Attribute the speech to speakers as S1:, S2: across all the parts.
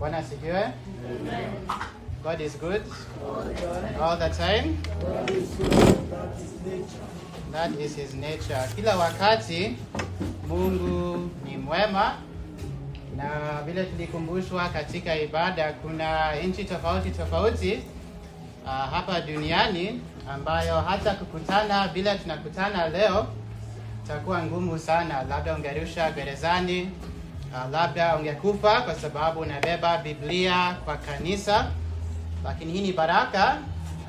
S1: Bwana asifiwe. God is good all the time. That is his nature. Kila wakati Mungu ni mwema, na vile tulikumbushwa katika ibada, kuna nchi tofauti tofauti uh, hapa duniani ambayo hata kukutana vile tunakutana leo itakuwa ngumu sana. Labda ungerusha gerezani, uh, labda ungekufa kwa sababu unabeba Biblia kwa kanisa, lakini hii ni baraka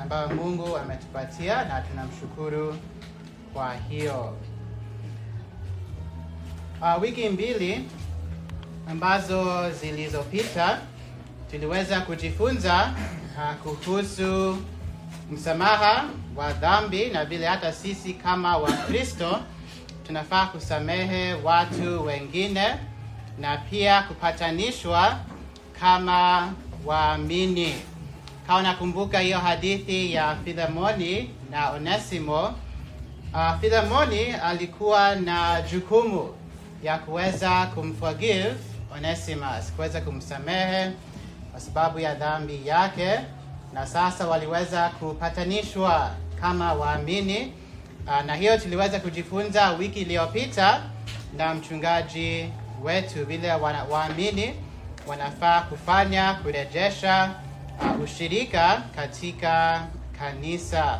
S1: ambayo Mungu ametupatia na tunamshukuru kwa hiyo. Uh, wiki mbili ambazo zilizopita tuliweza kujifunza uh, kuhusu msamaha wa dhambi na vile hata sisi kama Wakristo tunafaa kusamehe watu wengine na pia kupatanishwa kama waamini. Kama nakumbuka hiyo hadithi ya Filemoni na Onesimo, uh, Filemoni alikuwa na jukumu ya kuweza kumforgive Onesimus, kuweza kumsamehe kwa sababu ya dhambi yake, na sasa waliweza kupatanishwa kama waamini. Uh, na hiyo tuliweza kujifunza wiki iliyopita na mchungaji wetu vile wana, waamini wanafaa kufanya kurejesha uh, ushirika katika kanisa.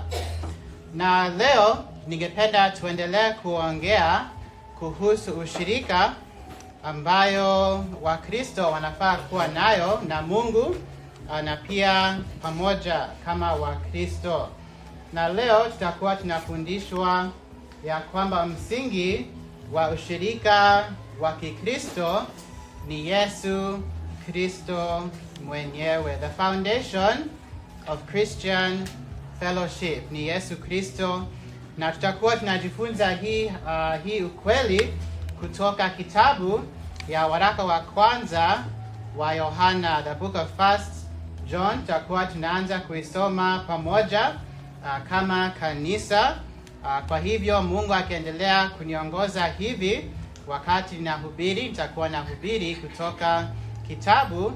S1: Na leo ningependa tuendelee kuongea kuhusu ushirika ambayo Wakristo wanafaa kuwa nayo na Mungu uh, na pia pamoja kama Wakristo. Na leo tutakuwa tunafundishwa ya kwamba msingi wa ushirika wa Kikristo ni Yesu Kristo mwenyewe. The foundation of Christian fellowship ni Yesu Kristo, na tutakuwa tunajifunza hii, uh, hii ukweli kutoka kitabu ya waraka wa kwanza wa Yohana, the book of First John. Tutakuwa tunaanza kuisoma pamoja uh, kama kanisa uh, kwa hivyo Mungu akiendelea kuniongoza hivi wakati nahubiri, nitakuwa nahubiri kutoka kitabu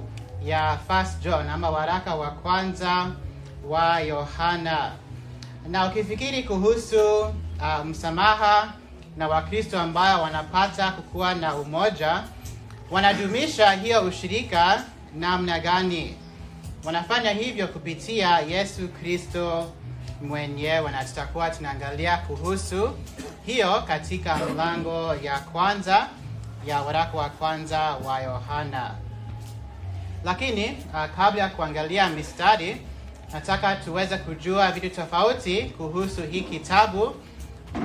S1: ya First John ama waraka wa kwanza wa Yohana. Na ukifikiri kuhusu uh, msamaha na Wakristo ambao wanapata kukuwa na umoja, wanadumisha hiyo ushirika namna gani? Wanafanya hivyo kupitia Yesu Kristo mwenyewe, na tutakuwa tunaangalia kuhusu hiyo katika mlango ya kwanza ya waraka wa kwanza wa Yohana. Lakini uh, kabla ya kuangalia mistari, nataka tuweze kujua vitu tofauti kuhusu hii kitabu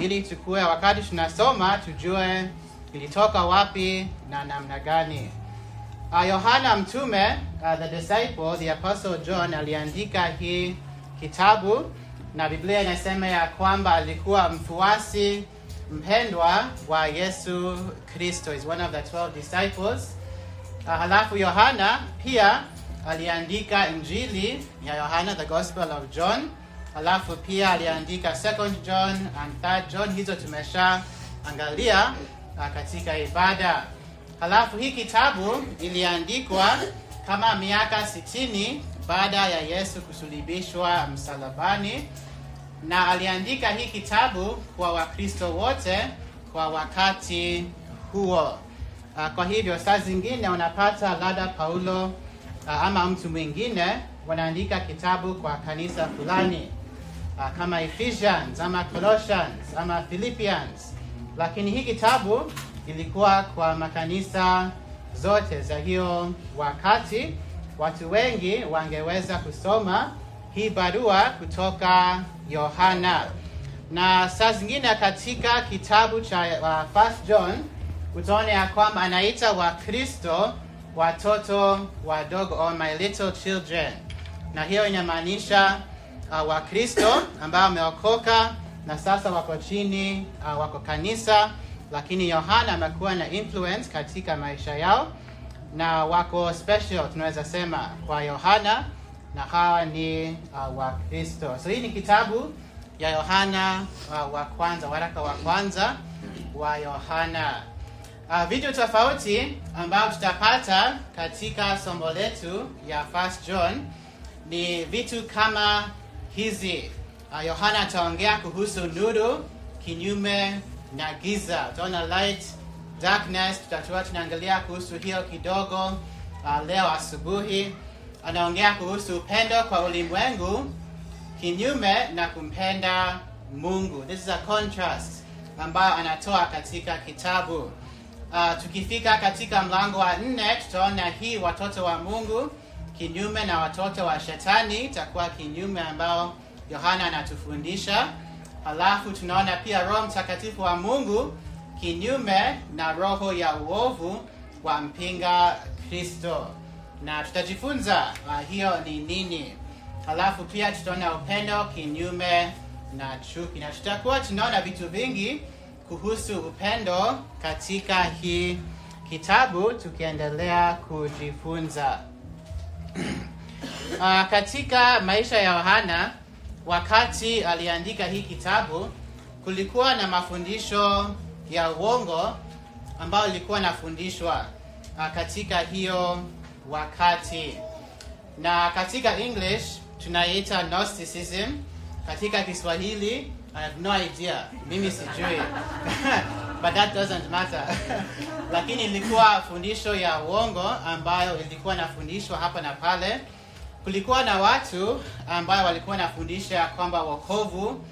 S1: ili tukue wakati tunasoma tujue ilitoka wapi na namna gani. Uh, Yohana mtume uh, the disciple the apostle John aliandika hii kitabu na Biblia inasema ya kwamba alikuwa mfuasi mpendwa wa Yesu Kristo, is one of the 12 disciples. Halafu Yohana pia aliandika Injili ya Yohana, the Gospel of John. Halafu pia aliandika Second John and Third John, hizo tumesha angalia uh, katika ibada. Halafu hii kitabu iliandikwa kama miaka sitini baada ya Yesu kusulibishwa msalabani, na aliandika hii kitabu kwa Wakristo wote kwa wakati huo. Uh, kwa hivyo saa zingine unapata labda Paulo uh, ama mtu mwingine wanaandika kitabu kwa kanisa fulani uh, kama Ephesians ama Colossians ama Philippians, lakini hii kitabu ilikuwa kwa makanisa zote za hiyo wakati. Watu wengi wangeweza kusoma hii barua kutoka Yohana, na saa zingine katika kitabu cha uh, First John utaona ya kwamba anaita Wakristo watoto wadogo or my little children, na hiyo inamaanisha uh, Wakristo ambao wameokoka na sasa wako chini uh, wako kanisa, lakini Yohana amekuwa na influence katika maisha yao na wako special, tunaweza sema kwa Yohana, na hawa ni uh, Wakristo. So hii ni kitabu ya Yohana uh, wa kwanza, waraka wa kwanza wa Yohana Uh, vitu tofauti ambayo tutapata katika somo letu ya First John ni vitu kama hizi. Uh, Yohana ataongea kuhusu nuru kinyume na giza. Utaona light darkness, tutakuwa tunaangalia kuhusu hiyo kidogo uh, leo asubuhi. Anaongea kuhusu upendo kwa ulimwengu kinyume na kumpenda Mungu. This is a contrast ambayo anatoa katika kitabu. Uh, tukifika katika mlango wa nne tutaona hii watoto wa Mungu kinyume na watoto wa shetani, itakuwa kinyume ambao Yohana anatufundisha. Halafu tunaona pia Roho Mtakatifu wa Mungu kinyume na roho ya uovu wa mpinga Kristo, na tutajifunza uh, hiyo ni nini. Halafu pia tutaona upendo kinyume na chuki, na tutakuwa tunaona vitu vingi kuhusu upendo katika hii kitabu tukiendelea kujifunza. Uh, katika maisha ya Yohana wakati aliandika hii kitabu kulikuwa na mafundisho ya uongo ambayo ilikuwa nafundishwa uh, katika hiyo wakati, na katika English tunaita Gnosticism, katika Kiswahili I have no idea, mimi sijui. But that doesn't matter. Lakini ilikuwa fundisho ya uongo ambayo ilikuwa nafundishwa hapa na pale. Kulikuwa na watu ambayo walikuwa nafundisha kwamba wokovu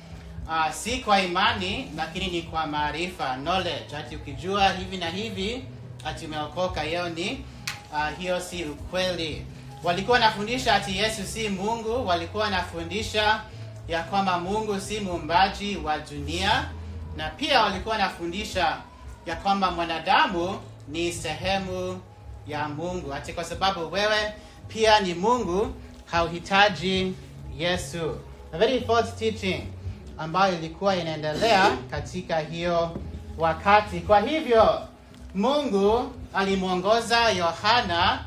S1: uh, si kwa imani lakini ni kwa maarifa, knowledge, ati ukijua hivi na hivi ati umeokoka. Hiyo ni uh, hiyo si ukweli. Walikuwa wanafundisha ati Yesu si Mungu, walikuwa nafundisha ya kwamba Mungu si muumbaji wa dunia, na pia walikuwa nafundisha ya kwamba mwanadamu ni sehemu ya Mungu, ati kwa sababu wewe pia ni Mungu hauhitaji Yesu. A very false teaching ambayo ilikuwa inaendelea katika hiyo wakati. Kwa hivyo Mungu alimwongoza Yohana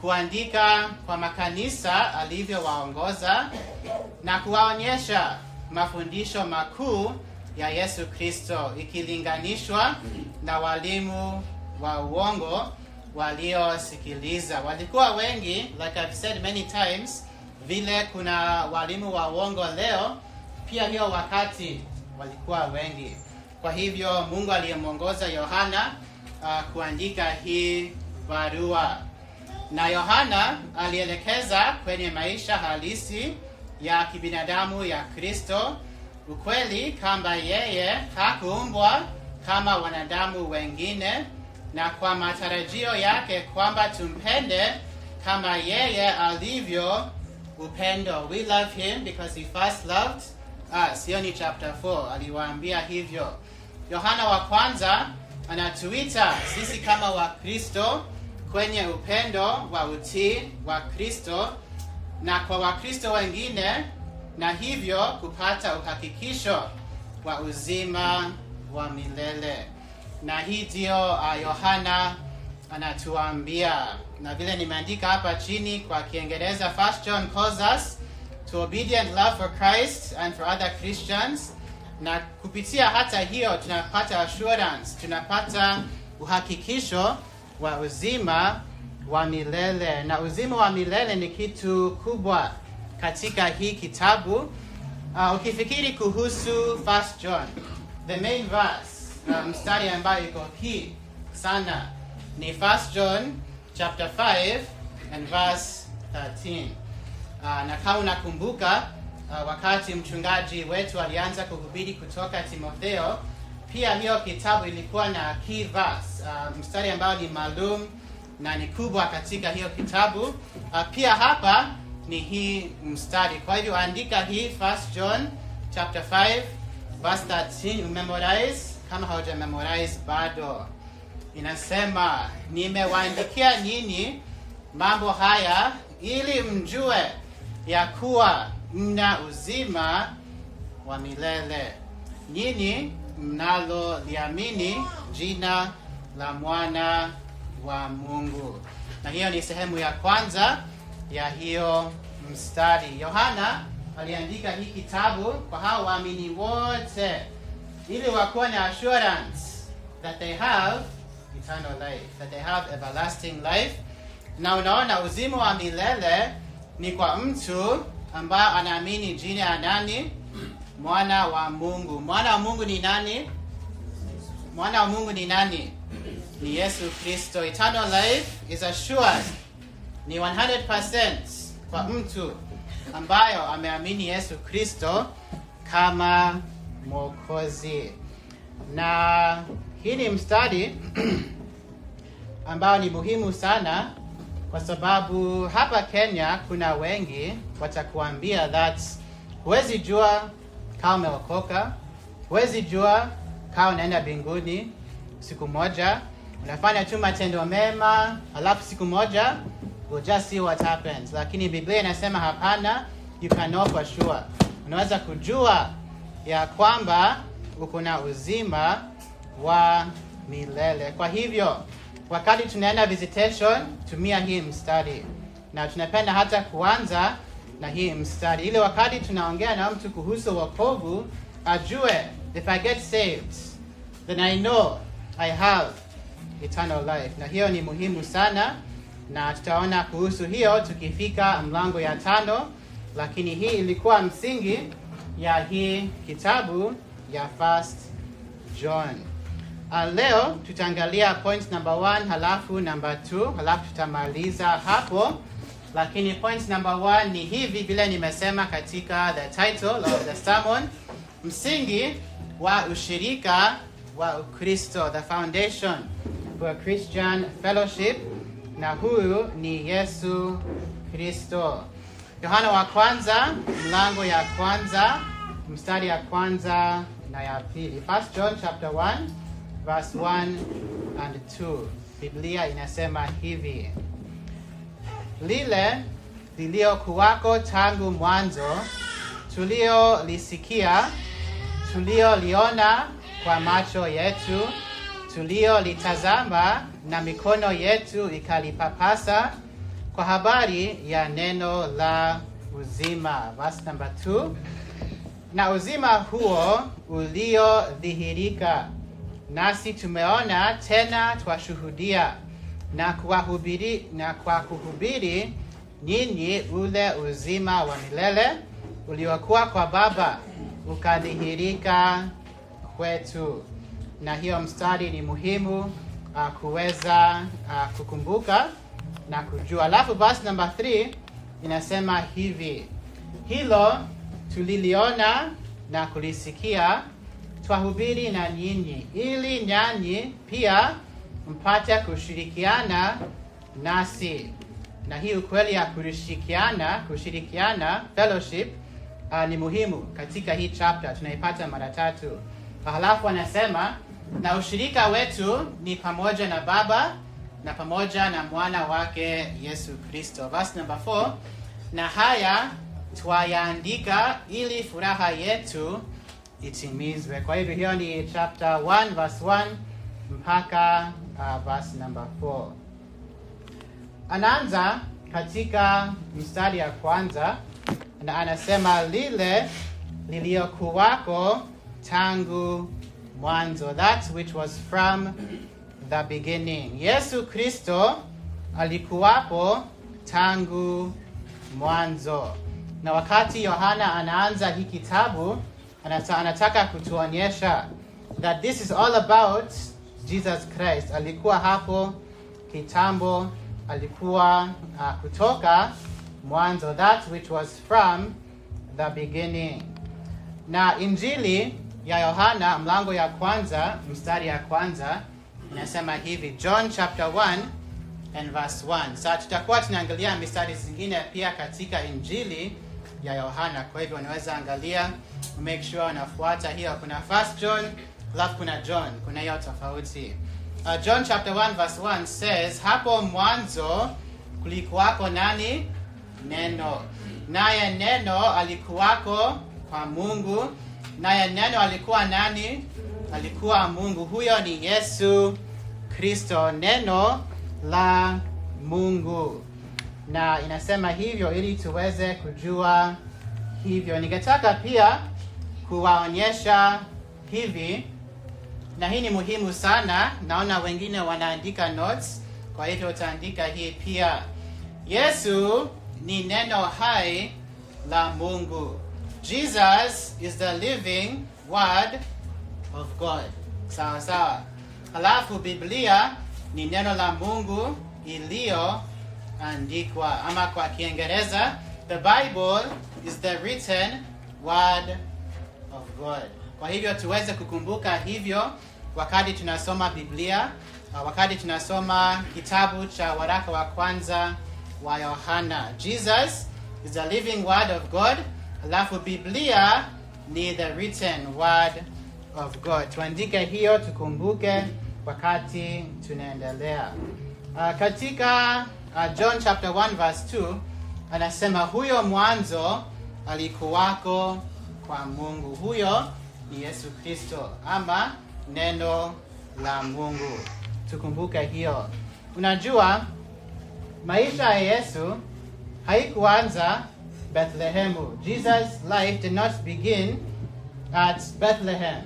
S1: kuandika kwa makanisa alivyowaongoza na kuwaonyesha mafundisho makuu ya Yesu Kristo ikilinganishwa na walimu wa uongo waliosikiliza. Walikuwa wengi, like I've said many times, vile kuna walimu wa uongo leo, pia hiyo wakati walikuwa wengi. Kwa hivyo Mungu aliyemwongoza Yohana uh, kuandika hii barua, na Yohana alielekeza kwenye maisha halisi ya kibinadamu ya Kristo, ukweli kwamba yeye hakuumbwa kama wanadamu wengine, na kwa matarajio yake kwamba tumpende kama yeye alivyo upendo. We love him because he first loved us. Hiyo ni chapter 4, aliwaambia hivyo. Yohana wa kwanza anatuita sisi kama Wakristo kwenye upendo wa utii wa Kristo na kwa Wakristo wengine, na hivyo kupata uhakikisho wa uzima wa milele. Na hii ndio uh, Yohana anatuambia, na vile nimeandika hapa chini kwa Kiingereza, First John calls to obedient love for Christ and for other Christians, na kupitia hata hiyo tunapata assurance, tunapata uhakikisho wa uzima wa milele. Na uzima wa milele ni kitu kubwa katika hii kitabu. Uh, ukifikiri kuhusu First John, the main verse uh, mstari ambayo iko hii sana ni First John chapter 5 and verse 13. Uh, na kama unakumbuka uh, wakati mchungaji wetu alianza kuhubiri kutoka Timotheo, pia hiyo kitabu ilikuwa na key verse uh, mstari ambao ni maalum na ni kubwa katika hiyo kitabu. Uh, pia hapa ni hii mstari. Kwa hivyo andika hii First John chapter 5 verse 13 umemorize, kama hauja bado. Inasema, nimewaandikia nyinyi mambo haya ili mjue ya kuwa mna uzima wa milele nyinyi mnaloliamini jina la mwana wa Mungu. Na hiyo ni sehemu ya kwanza ya hiyo mstari. Yohana aliandika hii kitabu kwa hao waamini wote ili wakuwa na assurance that they have eternal life, that they have everlasting life. Na unaona uzima wa milele ni kwa mtu ambaye anaamini jina ya nani? Mwana wa Mungu. Mwana wa Mungu ni nani? Mwana wa Mungu ni nani? Ni Yesu Kristo. Eternal life is assured, ni 100% kwa mtu ambayo ameamini Yesu Kristo kama Mwokozi. Na hii ni mstari ambao ni muhimu sana kwa sababu hapa Kenya kuna wengi watakuambia that huwezi jua kama umeokoka, huwezi jua kama unaenda mbinguni siku moja. Unafanya tu matendo mema, alafu siku moja we'll just see what happens. Lakini Biblia inasema hapana, you can know for sure. Unaweza kujua ya kwamba uko na uzima wa milele. Kwa hivyo wakati tunaenda visitation, tumia hii mstari, na tunapenda hata kuanza na hii mstari, ili wakati tunaongea na mtu kuhusu wokovu ajue, if I get saved then I know I have eternal life. Na hiyo ni muhimu sana, na tutaona kuhusu hiyo tukifika mlango ya tano, lakini hii ilikuwa msingi ya hii kitabu ya First John. Uh, leo tutaangalia point number one, halafu number two, halafu tutamaliza hapo, lakini point number one ni hivi vile nimesema katika the title of the sermon, msingi wa ushirika wa Ukristo, the foundation for Christian fellowship, na huyu ni Yesu Kristo. Yohana wa kwanza mlango ya kwanza mstari ya kwanza na ya pili. First John chapter 1 verse 1 and 2. Biblia inasema hivi: lile liliokuwako tangu mwanzo, tuliolisikia, tulioliona kwa macho yetu, tuliolitazama na mikono yetu ikalipapasa, kwa habari ya neno la uzima. Verse number 2 na uzima huo uliodhihirika nasi tumeona tena twashuhudia na kuwahubiri na kwa kuhubiri nyinyi ule uzima wa milele uliokuwa kwa Baba ukadhihirika kwetu. Na hiyo mstari ni muhimu uh, kuweza uh, kukumbuka na kujua. Alafu basi namba 3 inasema hivi, hilo tuliliona na kulisikia twahubiri na nyinyi, ili nanyi pia mpate kushirikiana nasi. Na hii ukweli ya kushirikiana, kushirikiana fellowship uh, ni muhimu katika hii chapter, tunaipata mara tatu. Halafu anasema na ushirika wetu ni pamoja na Baba na pamoja na mwana wake Yesu Kristo. Verse number 4, na haya twayaandika ili furaha yetu itimizwe. Kwa hivyo hiyo ni chapter 1 verse 1 mpaka uh, verse number 4. Anaanza katika mstari ya kwanza na anasema lile liliyokuwako tangu mwanzo, that which was from the beginning. Yesu Kristo alikuwapo tangu mwanzo. Na wakati Yohana anaanza hii kitabu anata, anataka kutuonyesha that this is all about Jesus Christ. Alikuwa hapo kitambo, alikuwa uh, kutoka mwanzo, that which was from the beginning. Na injili ya Yohana mlango ya kwanza mstari ya kwanza inasema hivi, John chapter 1 and verse 1. Sasa tutakuwa tunaangalia mistari zingine pia katika injili ya Yohana. Kwa hivyo unaweza angalia, make sure unafuata hiyo. Kuna first John, alafu kuna John, kuna hiyo tofauti. Uh, John chapter 1 verse 1 says, hapo mwanzo kulikuwako nani? Neno, naye neno alikuwako kwa Mungu, naye neno alikuwa nani? Alikuwa Mungu. Huyo ni Yesu Kristo, neno la Mungu na inasema hivyo ili tuweze kujua hivyo. Ningetaka pia kuwaonyesha hivi na hii ni muhimu sana. Naona wengine wanaandika notes, kwa hivyo utaandika hii pia. Yesu ni neno hai la Mungu. Jesus is the living word of God. Sawa sawa. Halafu Biblia ni neno la Mungu iliyoandikwa, ama kwa Kiingereza, the Bible is the written word of God. Kwa hivyo tuweze kukumbuka hivyo wakati tunasoma Biblia, uh, wakati tunasoma kitabu cha waraka wa kwanza wa Yohana. Jesus is the living word of God, alafu Biblia ni the written word of God. Tuandike hiyo tukumbuke wakati tunaendelea. Uh, katika uh, John chapter 1 verse 2 anasema huyo mwanzo alikuwako kwa Mungu. Huyo ni Yesu Kristo ama neno la Mungu. Tukumbuke hiyo. Unajua maisha ya Yesu haikuanza Bethlehemu. Jesus life did not begin at Bethlehem.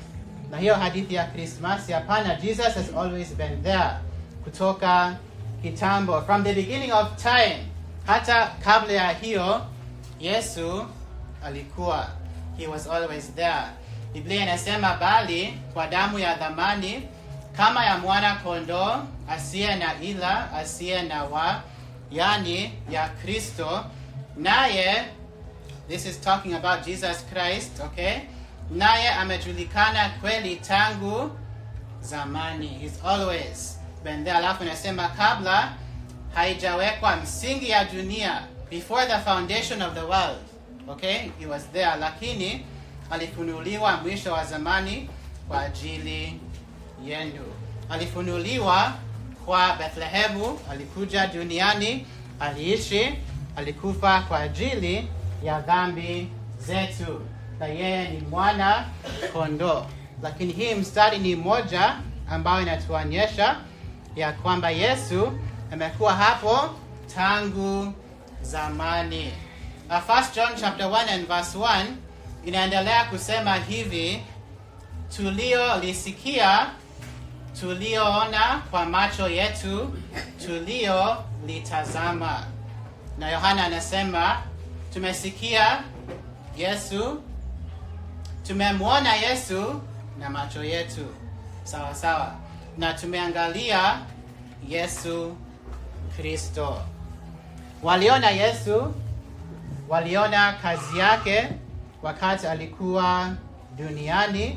S1: Na hiyo hadithi ya Krismasi, hapana, Jesus has always been there. Kutoka kitambo, from the beginning of time. Hata kabla ya hiyo Yesu alikuwa. He was always there. Biblia inasema bali kwa damu ya dhamani kama ya mwana kondoo asiye na ila asiye na wa yani ya Kristo naye this is talking about Jesus Christ okay naye amejulikana kweli tangu zamani he's always there alafu inasema kabla haijawekwa msingi ya dunia before the foundation of the world. Okay? It was there. Lakini alifunuliwa mwisho wa zamani kwa ajili yenu. Alifunuliwa kwa bethlehemu alikuja duniani aliishi alikufa kwa ajili ya dhambi zetu na yeye ni mwana kondoo. Lakini hii mstari ni moja ambayo inatuonyesha ya kwamba yesu amekuwa hapo tangu zamani. Uh, 1 john chapter 1 and verse 1 inaendelea kusema hivi tuliolisikia tulioona kwa macho yetu tuliolitazama. Na yohana anasema tumesikia yesu tumemwona yesu na macho yetu. Sawa sawa na tumeangalia yesu kristo. Waliona yesu waliona kazi yake wakati alikuwa duniani.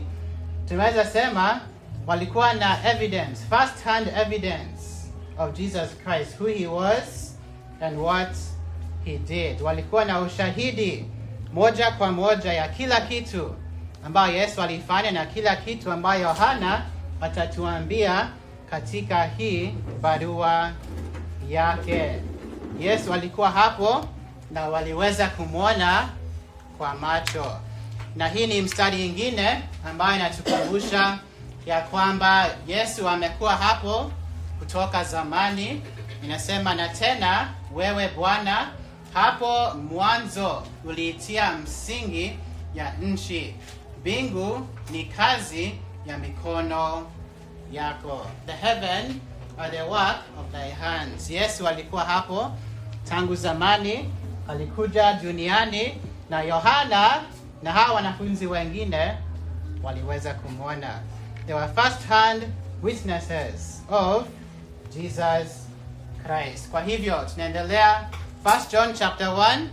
S1: Tunaweza sema walikuwa na evidence first hand evidence of jesus christ who he was and what he did. Walikuwa na ushahidi moja kwa moja ya kila kitu ambayo yesu alifanya na kila kitu ambayo yohana atatuambia katika hii barua yake. Yesu alikuwa hapo na waliweza kumwona kwa macho. Na hii ni mstari ingine ambayo inatukumbusha ya kwamba yesu amekuwa hapo kutoka zamani. Inasema na tena wewe bwana hapo mwanzo uliitia msingi ya nchi. Mbingu ni kazi ya mikono yako. The heaven are the work of thy hands. Yesu alikuwa hapo tangu zamani alikuja duniani na yohana na hawa wanafunzi wengine waliweza kumwona. They were first hand witnesses of jesus christ. Kwa hivyo tunaendelea 1 john chapter 1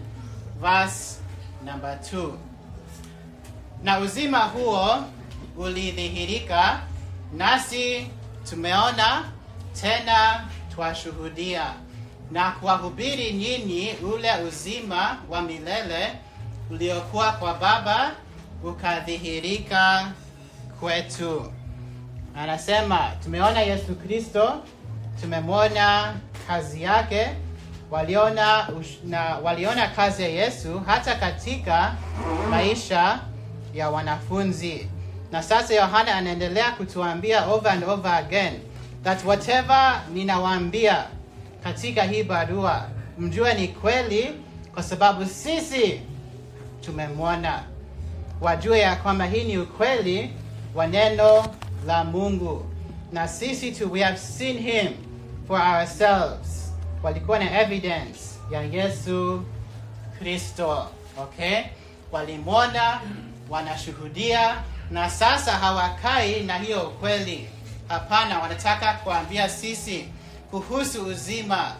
S1: verse number 2 na uzima huo ulidhihirika nasi tumeona tena twashuhudia. Na kuwahubiri nyinyi ule uzima wa milele uliokuwa kwa baba ukadhihirika kwetu. Anasema tumeona yesu kristo tumemwona kazi yake waliona na waliona kazi ya yesu hata katika maisha ya wanafunzi na sasa yohana anaendelea kutuambia over and over again that whatever ninawaambia katika hii barua mjue ni kweli kwa sababu sisi tumemwona wajue ya kwamba hii ni ukweli wa neno la Mungu, na sisi tu we have seen him for ourselves. Walikuwa na evidence ya Yesu Kristo, okay? Walimwona, wanashuhudia, na sasa hawakai na hiyo ukweli. Hapana, wanataka kuambia sisi kuhusu uzima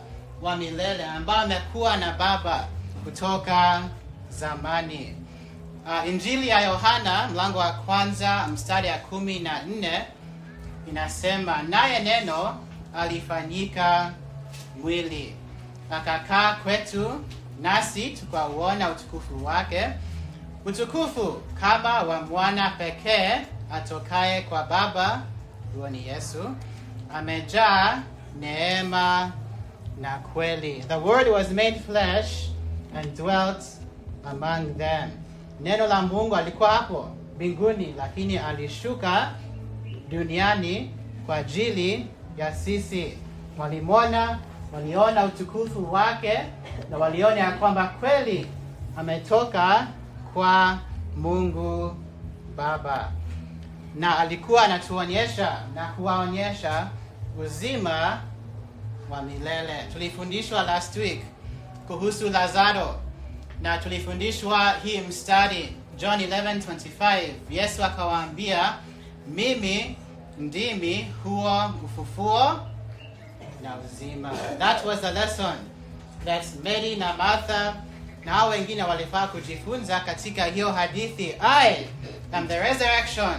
S1: wa milele ambao amekuwa na Baba kutoka zamani. Uh, Injili ya Yohana mlango wa kwanza mstari ya kumi na nne inasema, naye neno alifanyika mwili akakaa kwetu, nasi tukauona utukufu wake, utukufu kama wa mwana pekee atokaye kwa Baba, huo ni Yesu, amejaa neema na kweli. The word was made flesh and dwelt among them. Neno la Mungu alikuwa hapo mbinguni, lakini alishuka duniani kwa ajili ya sisi. Walimwona, waliona utukufu wake, na waliona ya kwamba kweli ametoka kwa Mungu Baba, na alikuwa anatuonyesha na kuwaonyesha uzima wa milele. Tulifundishwa last week kuhusu Lazaro na tulifundishwa hii mstari John 11:25. Yesu akawaambia, mimi ndimi huo ufufuo na uzima. That was the lesson that Mary na Martha na hao wengine walifaa kujifunza katika hiyo hadithi. I am the resurrection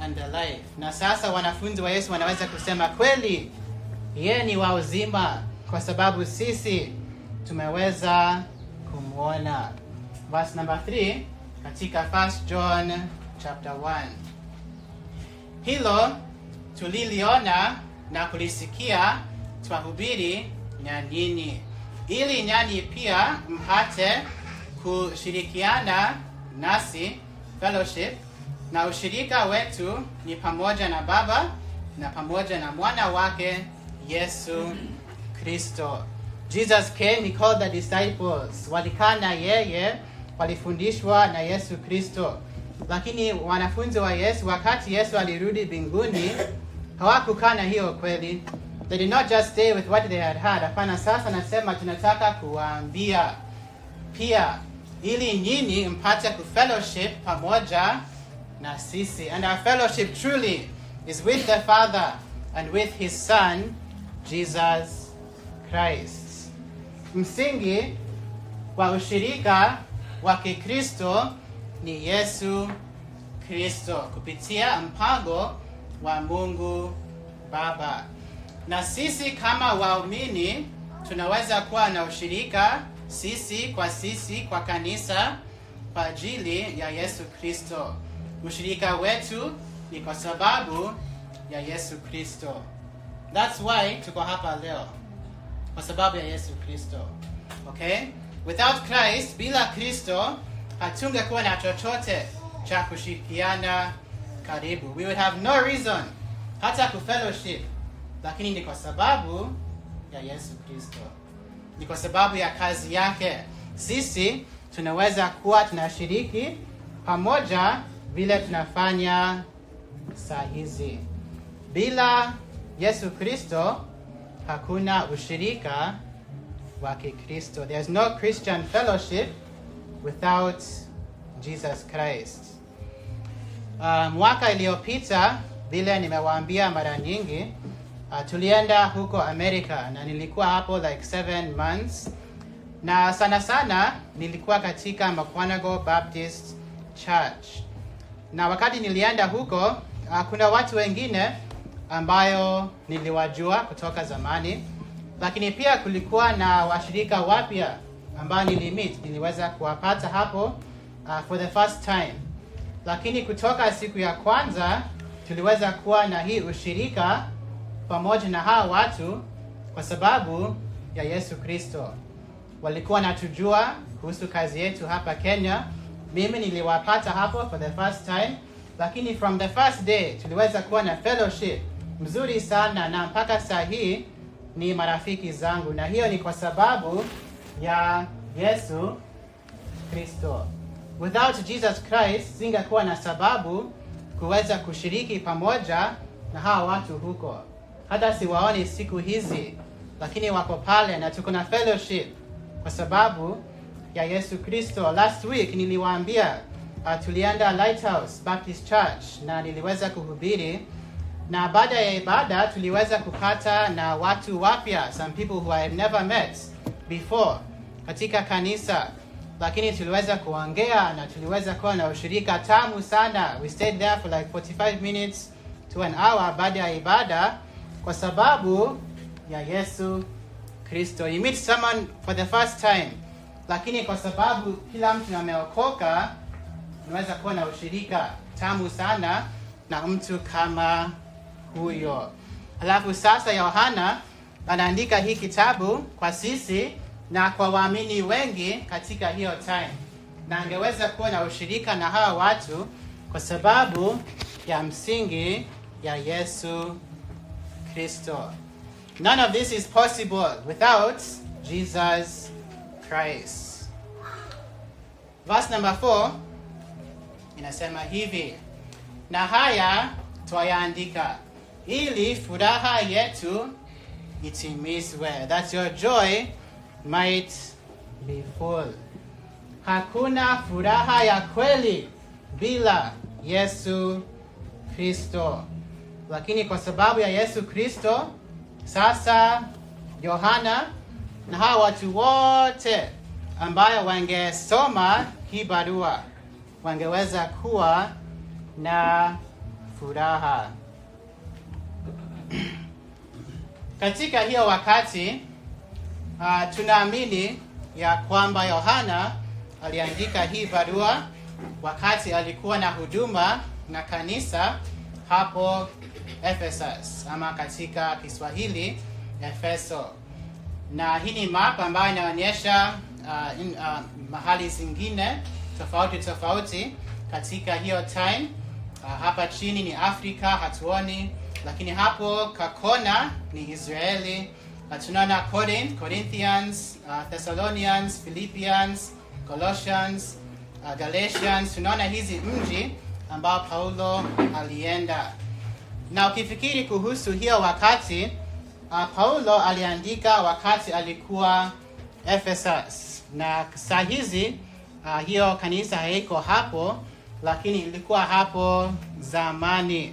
S1: and the life. Na sasa wanafunzi wa Yesu wanaweza kusema kweli, yeye ni wa uzima kwa sababu sisi tumeweza kumwona. Verse number 3 katika 1 John chapter 1. Hilo tuliliona na kulisikia twahubiri na nyinyi, ili nyani pia mpate kushirikiana nasi fellowship, na ushirika wetu ni pamoja na Baba na pamoja na mwana wake Yesu Kristo. Jesus came, he called the disciples. Walikaa na yeye, walifundishwa na Yesu Kristo. Lakini wanafunzi wa Yesu, wakati Yesu alirudi mbinguni, hawakukaa na hiyo kweli. They did not just stay with what they had had. Hapana, sasa nasema tunataka kuwaambia pia, ili nyinyi mpate kufellowship pamoja na sisi. And our fellowship truly is with the Father and with his Son, Jesus Christ. Msingi wa ushirika wa Kikristo ni Yesu Kristo kupitia mpango wa Mungu Baba. Na sisi kama waumini tunaweza kuwa na ushirika sisi kwa sisi kwa kanisa kwa ajili ya Yesu Kristo. Ushirika wetu ni kwa sababu ya Yesu Kristo. That's why tuko hapa leo. Kwa sababu ya Yesu Kristo. Okay? Without Christ, bila Kristo, hatungekuwa na chochote cha kushirikiana karibu. We would have no reason hata kufellowship, lakini ni kwa sababu ya Yesu Kristo, ni kwa sababu ya kazi yake. Sisi tunaweza kuwa tunashiriki pamoja vile tunafanya saa hizi. Bila Yesu Kristo hakuna ushirika wa Kikristo. There's no Christian fellowship without Jesus Christ. Uh, mwaka iliyopita vile nimewaambia mara nyingi uh, tulienda huko America na nilikuwa hapo like seven months. Na sana sana nilikuwa katika Makwanago Baptist Church. Na wakati nilienda huko uh, kuna watu wengine ambayo niliwajua kutoka zamani. Lakini pia kulikuwa na washirika wapya ambao nilimit niliweza kuwapata hapo uh, for the first time. Lakini kutoka siku ya kwanza tuliweza kuwa na hii ushirika pamoja na hawa watu kwa sababu ya Yesu Kristo. Walikuwa natujua kuhusu kazi yetu hapa Kenya. Mimi niliwapata hapo for the first time, lakini from the first day tuliweza kuwa na fellowship mzuri sana, na mpaka saa hii ni marafiki zangu, na hiyo ni kwa sababu ya Yesu Kristo. Without Jesus Christ singekuwa na sababu kuweza kushiriki pamoja na hawa watu huko. Hata siwaoni siku hizi, lakini wako pale na tuko na fellowship kwa sababu ya Yesu Kristo. Last week niliwaambia uh, tulienda Lighthouse Baptist Church na niliweza kuhubiri na baada ya ibada tuliweza kupata na watu wapya, some people who I have never met before katika kanisa, lakini tuliweza kuongea na tuliweza kuwa na ushirika tamu sana. We stayed there for like 45 minutes to an hour baada ya ibada, kwa sababu ya Yesu Kristo. You meet someone for the first time, lakini kwa sababu kila mtu ameokoka, unaweza kuwa na ushirika tamu sana na mtu kama huyo. Alafu sasa Yohana anaandika hii kitabu kwa sisi na kwa waamini wengi katika hiyo time, na angeweza kuwa na ushirika na hawa watu kwa sababu ya msingi ya Yesu Kristo. None of this is possible without Jesus Christ. Verse number 4 inasema hivi, na haya twayaandika ili furaha yetu itimizwe, that your joy might be full. Hakuna furaha ya kweli bila Yesu Kristo, lakini kwa sababu ya Yesu Kristo, sasa Yohana na hawa watu wote ambayo wangesoma hii barua wangeweza kuwa na furaha. Katika hiyo wakati uh, tunaamini ya kwamba Yohana aliandika hii barua wakati alikuwa na huduma na kanisa hapo Ephesus ama katika Kiswahili Efeso, na hii ni map ambayo inaonyesha uh, in, uh, mahali zingine tofauti tofauti katika hiyo time. Uh, hapa chini ni Afrika hatuoni, lakini hapo kakona ni Israeli. Uh, tunaona Corinth, Corinthians, uh, Thessalonians, Philippians, Colossians, uh, Galatians. Tunaona hizi mji ambao Paulo alienda, na ukifikiri kuhusu hiyo wakati uh, Paulo aliandika wakati alikuwa Ephesus, na saa hizi uh, hiyo kanisa haiko hapo, lakini ilikuwa hapo zamani.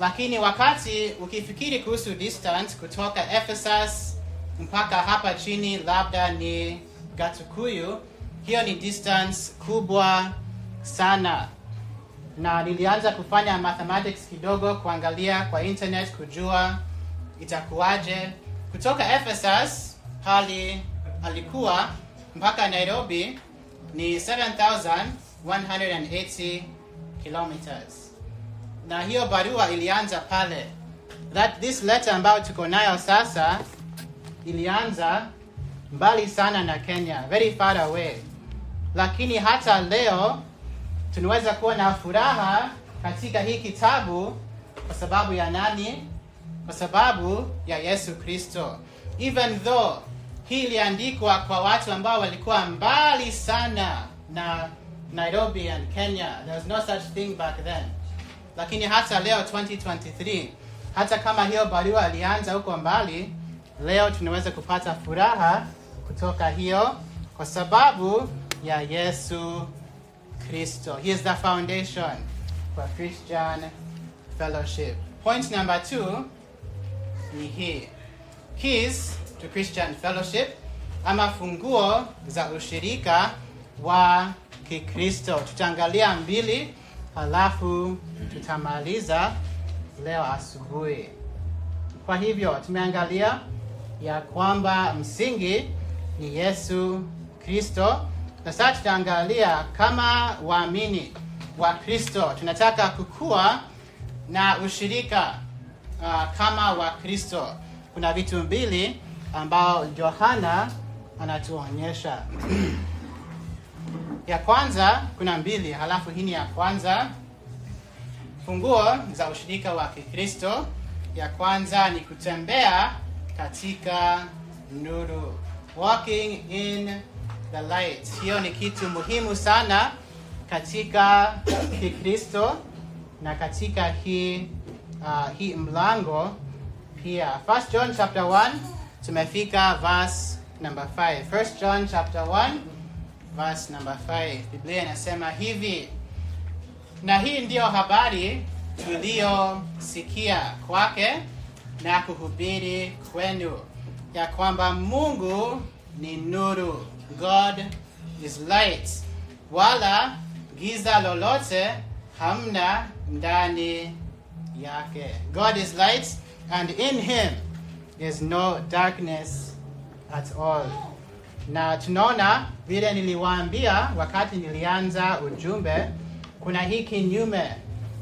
S1: Lakini wakati ukifikiri kuhusu distance kutoka Ephesus mpaka hapa chini, labda ni Gatukuyu, hiyo ni distance kubwa sana, na nilianza kufanya mathematics kidogo, kuangalia kwa internet kujua itakuwaje. Kutoka Ephesus hali alikuwa mpaka Nairobi ni 7180 kilometers, na hiyo barua ilianza pale. That this letter ambayo tuko nayo sasa ilianza mbali sana na Kenya, very far away, lakini hata leo tunaweza kuwa na furaha katika hii kitabu kwa sababu ya nani? Kwa sababu ya Yesu Kristo. Even though hii iliandikwa kwa watu ambao walikuwa mbali sana na Nairobi and Kenya. There was no such thing back then. Lakini hata leo 2023, hata kama hiyo barua ilianza huko mbali, leo tunaweza kupata furaha kutoka hiyo kwa sababu ya Yesu Kristo. He is the foundation for Christian fellowship. Point number two ni hii. Keys to Christian fellowship ama funguo za ushirika wa Kikristo. Tutaangalia mbili halafu tutamaliza leo asubuhi. Kwa hivyo tumeangalia ya kwamba msingi ni Yesu Kristo, sasa tutaangalia kama waamini wa Kristo tunataka kukua na ushirika uh, kama wa Kristo. Kuna vitu mbili ambao Yohana anatuonyesha. ya kwanza, kuna mbili, halafu hii ni ya kwanza. Funguo za ushirika wa Kikristo, ya kwanza ni kutembea katika nuru, walking in the light. Hiyo ni kitu muhimu sana katika Kikristo, na katika hii uh, hii mlango pia. First John chapter 1 tumefika verse number 5. First John chapter 1 verse number 5. Biblia inasema hivi: na hii ndiyo habari tuliyosikia kwake na kuhubiri kwenu, ya kwamba Mungu ni nuru, God is light, wala giza lolote hamna ndani yake. God is light and in him is no darkness at all. Na tunaona vile niliwaambia wakati nilianza ujumbe, kuna hii kinyume,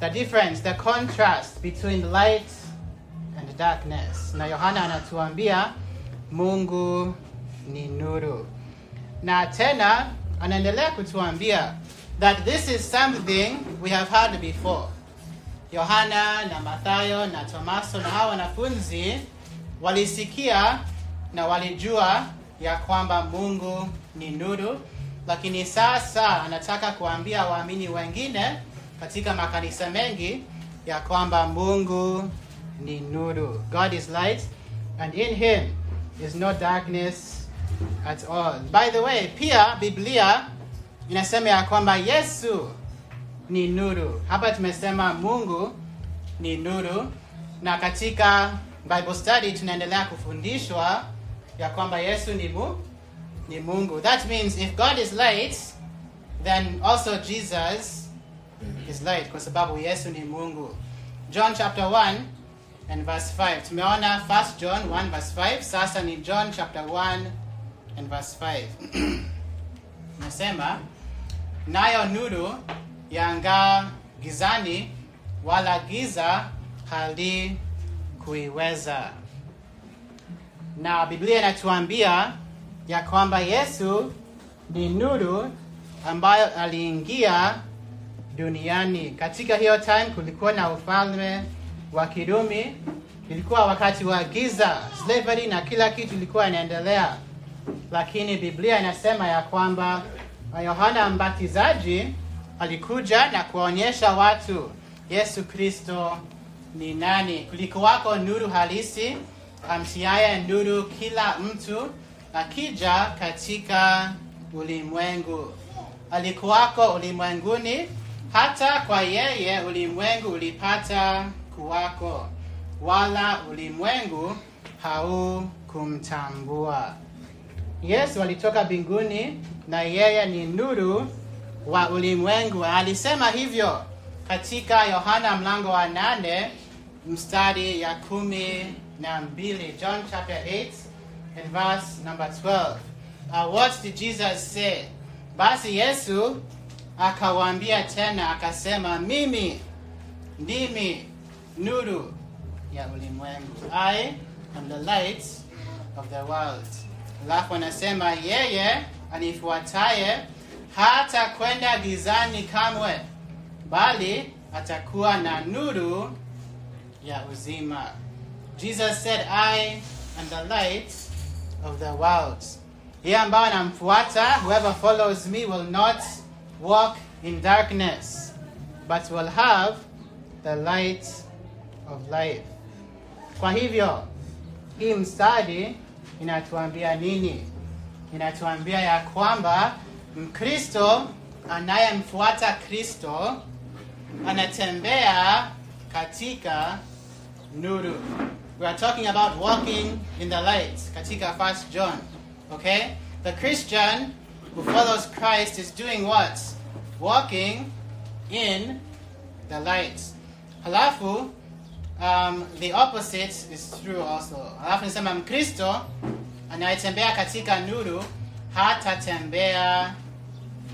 S1: the difference, the contrast between light and darkness. Na Yohana anatuambia Mungu ni nuru, na tena anaendelea kutuambia that this is something we have heard before. Yohana na Mathayo na Tomaso na hawa wanafunzi walisikia na walijua ya kwamba Mungu ni nuru, lakini sasa anataka kuambia waamini wengine katika makanisa mengi ya kwamba Mungu ni nuru. God is light and in him is no darkness at all. By the way, pia Biblia inasema ya kwamba Yesu ni nuru. Hapa tumesema Mungu ni nuru, na katika Bible study tunaendelea kufundishwa ya kwamba Yesu ni, mu, ni Mungu. That means if God is light, then also Jesus is light, kwa sababu Yesu ni Mungu. John chapter 1 and verse 5. Tumeona 1 John 1 verse 5, sasa ni John chapter 1 and verse 5. Nasema nayo nuru yang'aa gizani, wala giza hali kuiweza. Na Biblia inatuambia ya kwamba Yesu ni nuru ambayo aliingia duniani. Katika hiyo time kulikuwa na ufalme wa Kirumi, ilikuwa wakati wa giza, slavery na kila kitu ilikuwa inaendelea, lakini Biblia inasema ya kwamba Yohana Mbatizaji alikuja na kuwaonyesha watu Yesu Kristo ni nani. Kulikuwako nuru halisi amtiaye nuru kila mtu akija katika ulimwengu. Alikuwako ulimwenguni, hata kwa yeye ulimwengu ulipata kuwako, wala ulimwengu haukumtambua. Yesu alitoka mbinguni na yeye ni nuru wa ulimwengu. Alisema hivyo katika Yohana mlango wa nane mstari ya kumi na mbili John chapter 8 and verse number 12. Uh, what did Jesus say? Basi Yesu akawaambia tena akasema, mimi ndimi nuru ya ulimwengu. I am the light of the world. Alafu anasema yeye anifuataye hata kwenda gizani kamwe, bali atakuwa na nuru ya uzima. Jesus said, I am the light of the world. Yeye ambaye anamfuata, whoever follows me will not walk in darkness, but will have the light of life. Kwa hivyo, hii mstari inatuambia nini? Inatuambia ya kwamba Mkristo anayemfuata Kristo anatembea katika nuru. We are talking about walking in the light katika First John. Okay? The Christian who follows Christ is doing what? Walking in the light. Halafu um, the opposite is true also. Halafu nisema Mkristo anayetembea katika nuru hatatembea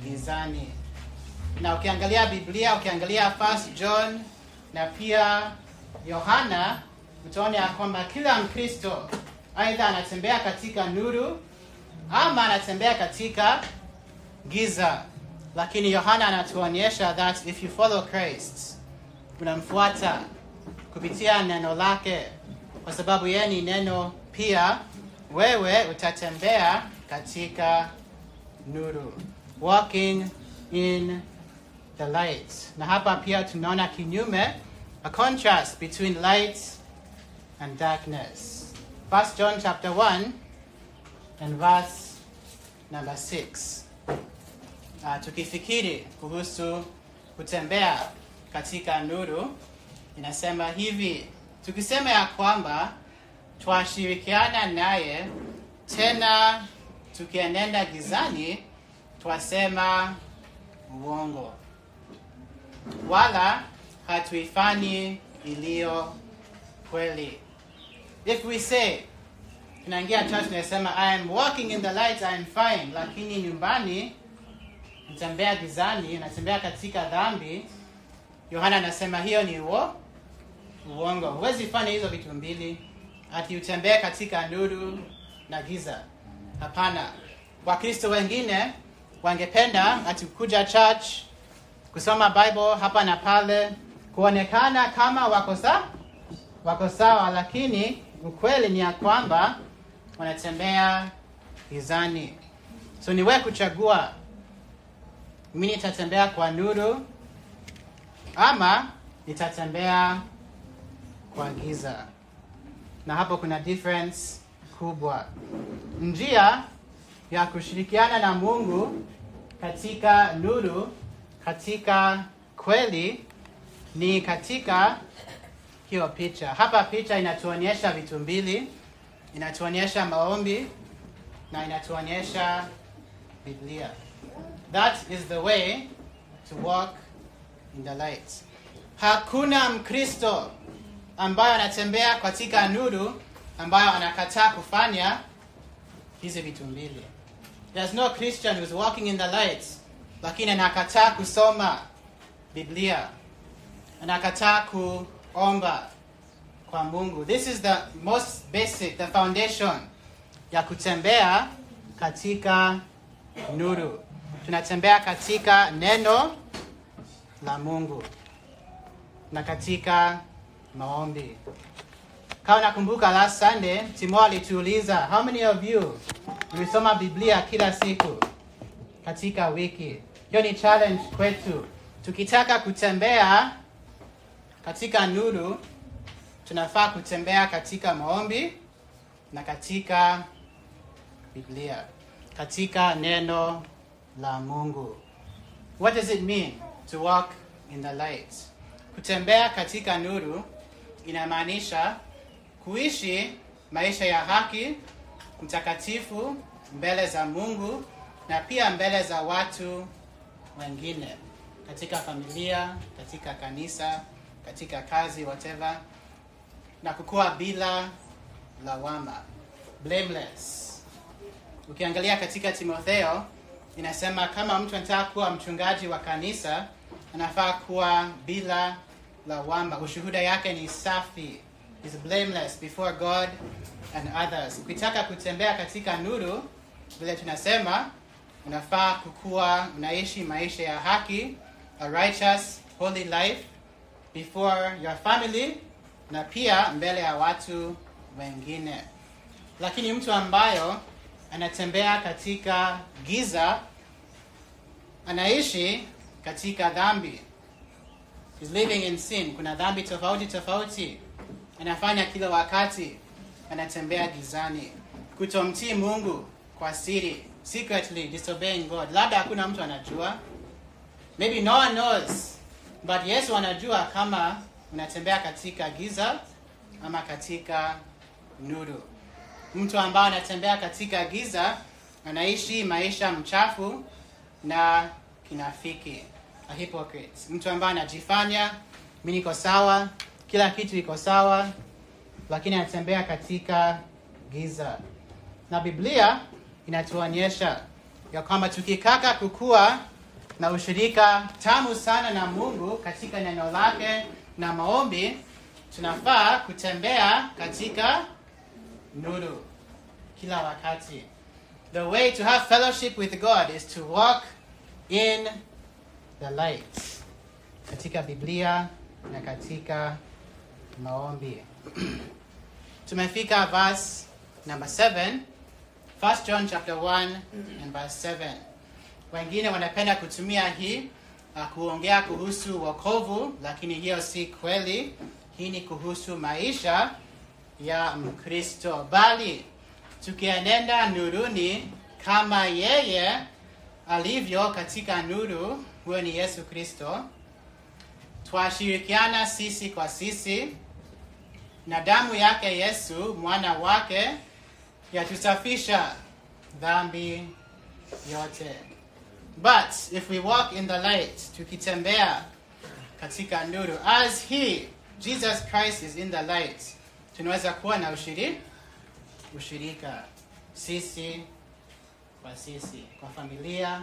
S1: gizani. Na ukiangalia Biblia, ukiangalia First John na pia Yohana, utaona ya kwamba kila Mkristo aidha anatembea katika nuru ama anatembea katika giza. Lakini Yohana anatuonyesha that if you follow Christ, unamfuata kupitia neno lake, kwa sababu yeye ni neno pia, wewe utatembea katika nuru, walking in the light. Na hapa pia tunaona kinyume, a contrast between light and darkness. First John chapter 1 and verse number 6. Uh, tukifikiri kuhusu kutembea katika nuru inasema hivi tukisema ya kwamba twashirikiana naye tena tukienenda gizani twasema uongo. Wala hatuifanyi iliyo kweli. If we say tunaingia church tunasema i am walking in the light i am fine lakini nyumbani natembea gizani natembea katika dhambi yohana anasema hiyo ni uo uongo. Huwezi fanya hizo vitu mbili. Ati utembee katika nuru na giza. Hapana. Wakristo wengine wangependa ati kuja church kusoma bible hapa na pale kuonekana kama wako sa wako sawa lakini ukweli ni ya kwamba wanatembea gizani. So ni kuchagua mimi nitatembea kwa nuru ama nitatembea kwa giza na hapo kuna difference kubwa. Njia ya kushirikiana na mungu katika nuru katika kweli ni katika hiyo picha. Hapa picha inatuonyesha vitu mbili. Inatuonyesha maombi na inatuonyesha biblia. That is the way to walk in the light. Hakuna mkristo ambayo anatembea katika nuru ambayo anakataa kufanya hizi vitu mbili. There's no christian who's walking in the light lakini anakataa kusoma biblia. Anakataa kuomba kwa mungu. This is the most basic the foundation ya kutembea katika nuru. Tunatembea katika neno la mungu na katika maombi. Kama nakumbuka last sunday timo alituuliza how many of you mlisoma biblia kila siku katika wiki? Hiyo ni challenge kwetu. Tukitaka kutembea katika nuru tunafaa kutembea katika maombi na katika biblia katika neno la mungu. What does it mean to walk in the light? Kutembea katika nuru inamaanisha kuishi maisha ya haki mtakatifu mbele za mungu na pia mbele za watu wengine katika familia katika kanisa katika kazi whatever na kukuwa bila lawama blameless. Ukiangalia katika timotheo inasema kama mtu anataka kuwa mchungaji wa kanisa anafaa kuwa bila lawama ushuhuda yake ni safi is blameless before god and others. Ukitaka kutembea katika nuru vile tunasema unafaa kukuwa unaishi maisha ya haki a righteous holy life before your family na pia mbele ya watu wengine. Lakini mtu ambayo anatembea katika giza anaishi katika dhambi is living in sin. Kuna dhambi tofauti tofauti. Anafanya kila wakati. Anatembea gizani. Kutomtii mungu kwa siri. Secretly disobeying god. Labda hakuna mtu anajua. Maybe no one knows. But yesu anajua kama unatembea katika giza ama katika nuru. Mtu ambaye anatembea katika giza anaishi maisha mchafu na kinafiki a hypocrite mtu ambaye anajifanya mi niko sawa kila kitu iko sawa lakini anatembea katika giza. Na biblia inatuonyesha ya kwamba tukikaka kukua na ushirika tamu sana na mungu katika neno lake na maombi tunafaa kutembea katika nuru kila wakati. The way to have fellowship with god is to walk in the light katika biblia na katika maombi. Tumefika verse number 7 first john chapter 1 and verse 7 wengine wanapenda kutumia hii uh, kuongea kuhusu wokovu, lakini hiyo si kweli. Hii ni kuhusu maisha ya Mkristo, bali tukienenda nuruni kama yeye alivyo katika nuru, huyo ni Yesu Kristo, twashirikiana sisi kwa sisi na damu yake Yesu mwana wake yatusafisha dhambi yote. But if we walk in the light, tukitembea katika nuru, as he Jesus Christ is in the light, tunaweza kuwa na ushirika, ushirika sisi kwa sisi, kwa familia,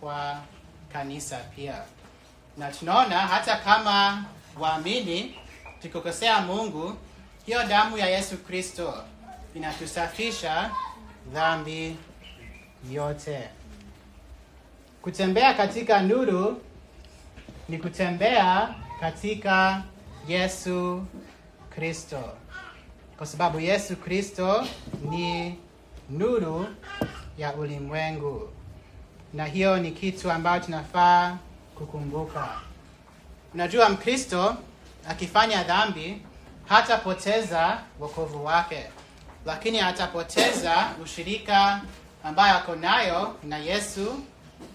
S1: kwa kanisa pia. Na tunaona hata kama waamini tukikosea Mungu, hiyo damu ya Yesu Kristo inatusafisha dhambi yote. Kutembea katika nuru ni kutembea katika Yesu Kristo, kwa sababu Yesu Kristo ni nuru ya ulimwengu, na hiyo ni kitu ambayo tunafaa kukumbuka. Unajua, Mkristo akifanya dhambi hatapoteza wokovu wake, lakini atapoteza ushirika ambayo ako nayo na Yesu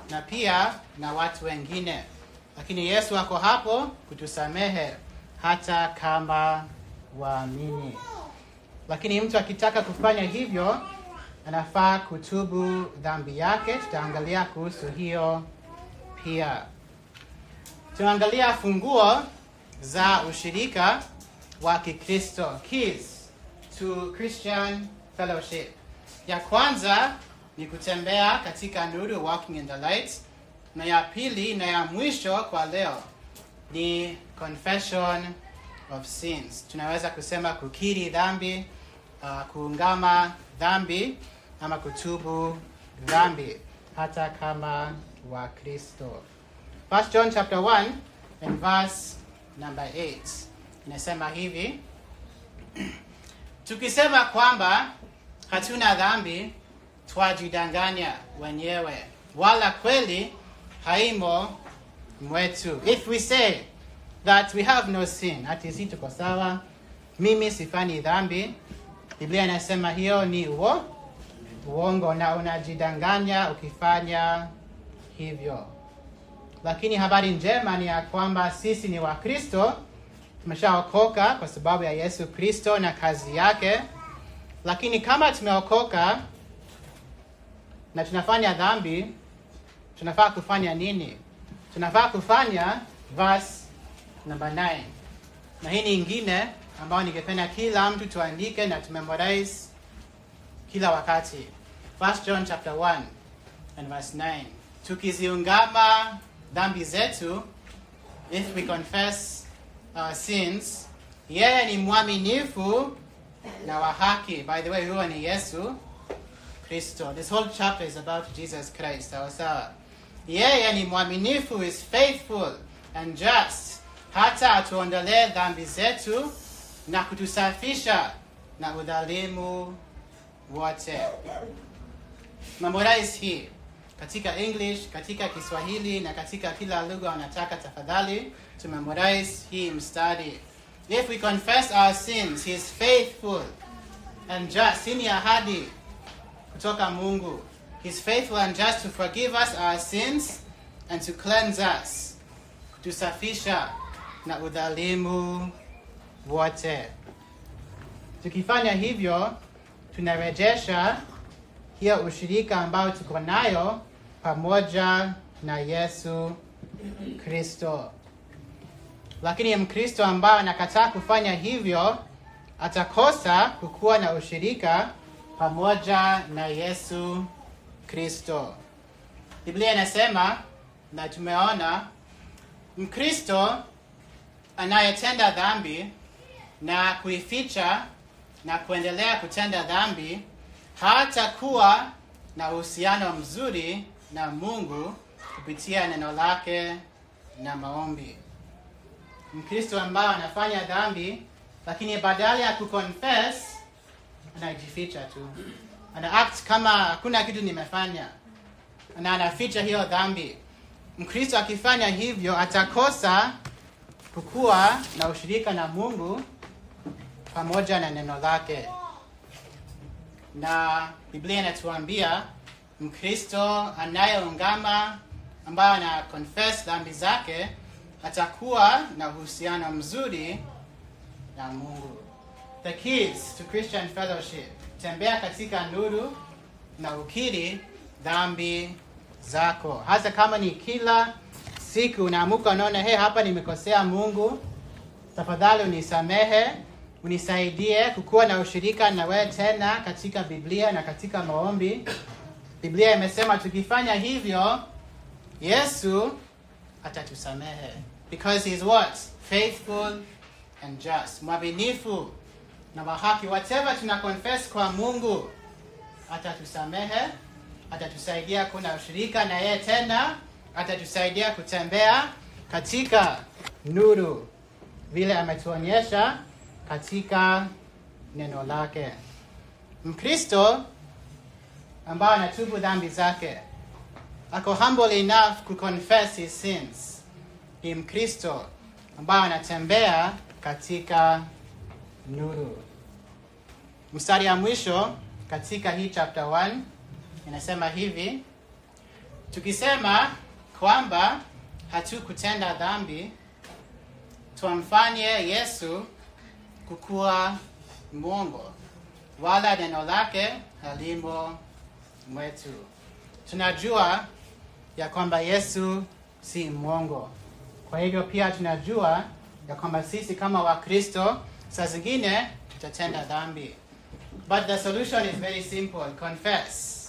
S1: na pia na watu wengine. Lakini Yesu ako hapo kutusamehe hata kama waamini. Lakini mtu akitaka kufanya hivyo, anafaa kutubu dhambi yake. Tutaangalia kuhusu hiyo pia. Tunaangalia funguo za ushirika wa Kikristo, keys to Christian fellowship. Ya kwanza ni kutembea katika nuru, walking in the light, na ya pili na ya mwisho kwa leo ni confession of sins. Tunaweza kusema kukiri dhambi, uh, kuungama dhambi ama kutubu dhambi hata kama Wakristo. First John chapter 1 and verse number 8 inasema hivi tukisema kwamba hatuna dhambi twajidanganya wenyewe, wala kweli haimo mwetu. If we say that we have no sin, ati si tuko sawa, mimi sifanyi dhambi, Biblia inasema hiyo ni uo, uongo na unajidanganya ukifanya hivyo. Lakini habari njema ni ya kwamba sisi ni Wakristo, tumeshaokoka kwa sababu ya Yesu Kristo na kazi yake. Lakini kama tumeokoka na tunafanya dhambi, tunafaa kufanya nini? Tunafaa kufanya verse namba 9, na hii ni ingine ambayo ningependa kila mtu tuandike na tumemorize kila wakati. 1 John chapter 1 and verse 9, tukiziungama dhambi zetu, if we confess our sins, yeye ni mwaminifu na wa haki. By the way, huyo ni Yesu Kristo. This whole chapter is about Jesus Christ. Sawa sawa. Yeye ni mwaminifu, is faithful and just, hata atuondolee dhambi zetu na kutusafisha na udhalimu wote. Memorize hii katika English, katika Kiswahili na katika kila lugha wanataka, tafadhali to memorize hii mstari. If we confess our sins, he is faithful and just. Hii ni ahadi kutoka Mungu. He is faithful and just to forgive us our sins and to cleanse us, kutusafisha na udhalimu wote. Tukifanya hivyo, tunarejesha hiyo ushirika ambayo tuko nayo pamoja na Yesu Kristo. Lakini Mkristo ambaye anakataa kufanya hivyo atakosa kukuwa na ushirika pamoja na Yesu Kristo. Biblia inasema na tumeona Mkristo anayetenda dhambi na kuificha na kuendelea kutenda dhambi hatakuwa na uhusiano mzuri na Mungu kupitia neno lake na maombi. Mkristo ambaye anafanya dhambi lakini badala ya kuconfess anajificha tu, ana act kama hakuna kitu nimefanya, na anaficha hiyo dhambi. Mkristo akifanya hivyo atakosa kukuwa na ushirika na Mungu pamoja na neno lake. Na Biblia inatuambia Mkristo anayeungama ambaye ana confess dhambi zake atakuwa na uhusiano mzuri na Mungu. The keys to Christian fellowship: tembea katika nuru na ukiri dhambi zako, hasa kama ni kila siku unaamuka unaona, he, hapa nimekosea Mungu, tafadhali unisamehe, unisaidie kukuwa na ushirika na wewe tena katika Biblia na katika maombi. Biblia imesema tukifanya hivyo, Yesu atatusamehe because he is what faithful and just, mwaminifu na wa haki. Whatever tuna confess kwa Mungu atatusamehe, atatusaidia kuna ushirika na yeye tena, atatusaidia kutembea katika nuru vile ametuonyesha katika neno lake. Mkristo ambaye anatubu dhambi zake ako humble enough to confess his sins ni Mkristo ambaye anatembea katika nuru. Mstari ya mwisho katika hii chapter 1 inasema hivi: tukisema kwamba hatukutenda dhambi, twamfanye Yesu kukuwa mwongo, wala neno lake halimo mwetu. Tunajua ya kwamba Yesu si mwongo. Kwa hivyo pia tunajua ya kwamba sisi kama Wakristo saa zingine tutatenda dhambi. But the solution is very simple. Confess.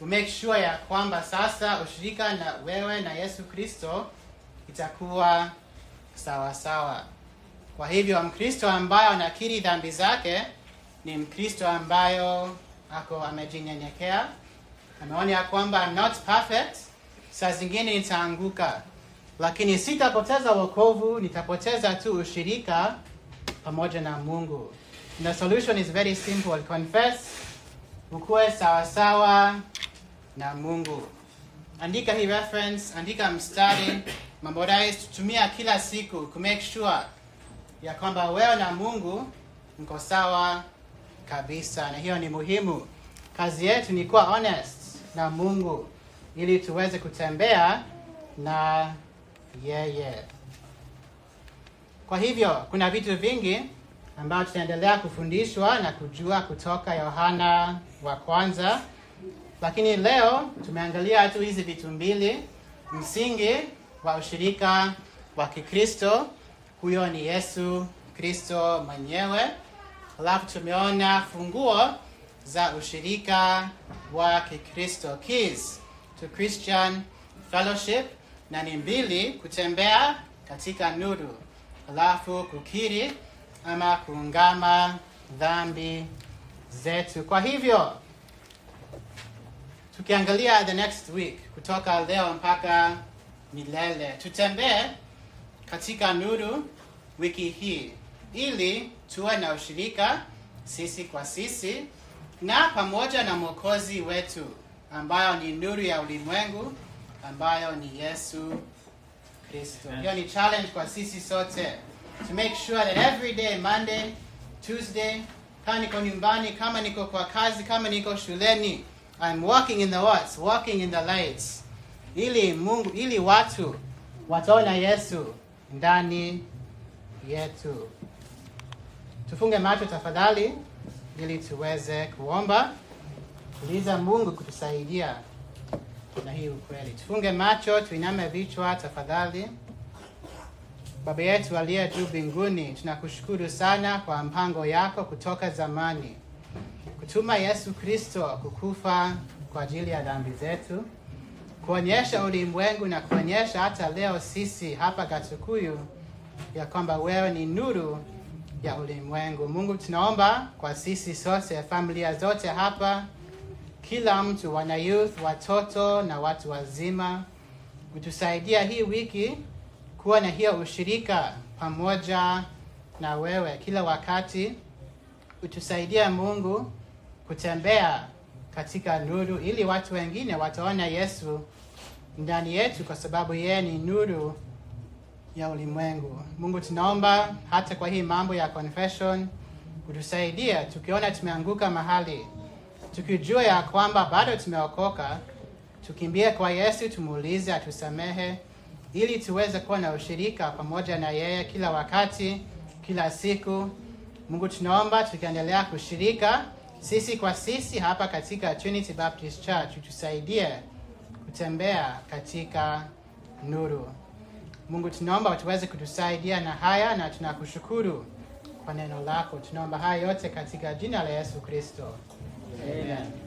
S1: Make sure ya kwamba sasa ushirika na wewe na Yesu Kristo itakuwa sawa sawa. Kwa hivyo Mkristo ambayo anakiri dhambi zake ni Mkristo ambayo ako amejinyenyekea, ameona ya kwamba not perfect, saa zingine nitaanguka, lakini sitapoteza wokovu, nitapoteza tu ushirika pamoja na Mungu. And the solution is very simple. Confess, ukuwe sawa sawa na Mungu. Andika hii reference, andika mstari, memorize, tutumia kila siku ku make sure ya kwamba wewe na Mungu mko sawa kabisa, na hiyo ni muhimu. Kazi yetu ni kuwa honest na Mungu ili tuweze kutembea na yeye. Kwa hivyo kuna vitu vingi ambavyo tutaendelea kufundishwa na kujua kutoka Yohana wa kwanza, lakini leo tumeangalia tu hizi vitu mbili, msingi wa ushirika wa Kikristo, huyo ni Yesu Kristo mwenyewe. Halafu tumeona funguo za ushirika wa Kikristo, keys to Christian fellowship, na ni mbili, kutembea katika nuru, halafu kukiri ama kuungama dhambi zetu. Kwa hivyo tukiangalia the next week, kutoka leo mpaka milele, tutembee katika nuru wiki hii ili tuwe na ushirika sisi kwa sisi na pamoja na mwokozi wetu ambayo ni nuru ya ulimwengu ambayo ni Yesu Kristo. Hiyo ni challenge kwa sisi sote to make sure that every day Monday, Tuesday, kama niko nyumbani, kama niko kwa kazi, kama niko shuleni, I'm walking in the what? Walking in the lights. Ili Mungu, ili watu wataona Yesu ndani yetu. Tufunge macho tafadhali, ili tuweze kuomba, kuuliza Mungu kutusaidia na hii ukweli. Tufunge macho, tuiname vichwa tafadhali. Baba yetu aliye juu mbinguni, tunakushukuru sana kwa mpango yako kutoka zamani, kutuma Yesu Kristo kukufa kwa ajili ya dhambi zetu, kuonyesha ulimwengu na kuonyesha hata leo sisi hapa Gatukuyu ya kwamba wewe ni nuru ya ulimwengu. Mungu, tunaomba kwa sisi sote, familia zote hapa, kila mtu, wana youth, watoto na watu wazima, utusaidia hii wiki kuwa na hiyo ushirika pamoja na wewe kila wakati. Utusaidia Mungu kutembea katika nuru, ili watu wengine wataona Yesu ndani yetu, kwa sababu yeye ni nuru ya ulimwengu. Mungu, tunaomba hata kwa hii mambo ya confession kutusaidia, tukiona tumeanguka mahali, tukijua ya kwamba bado tumeokoka, tukimbie kwa Yesu, tumuulize atusamehe, ili tuweze kuwa na ushirika pamoja na yeye kila wakati, kila siku. Mungu, tunaomba tukiendelea kushirika sisi kwa sisi hapa katika Trinity Baptist Church, utusaidie kutembea katika nuru. Mungu, tunaomba tuweze kutusaidia na haya, na tunakushukuru kwa neno lako. Tunaomba haya yote katika jina la Yesu Kristo, amen.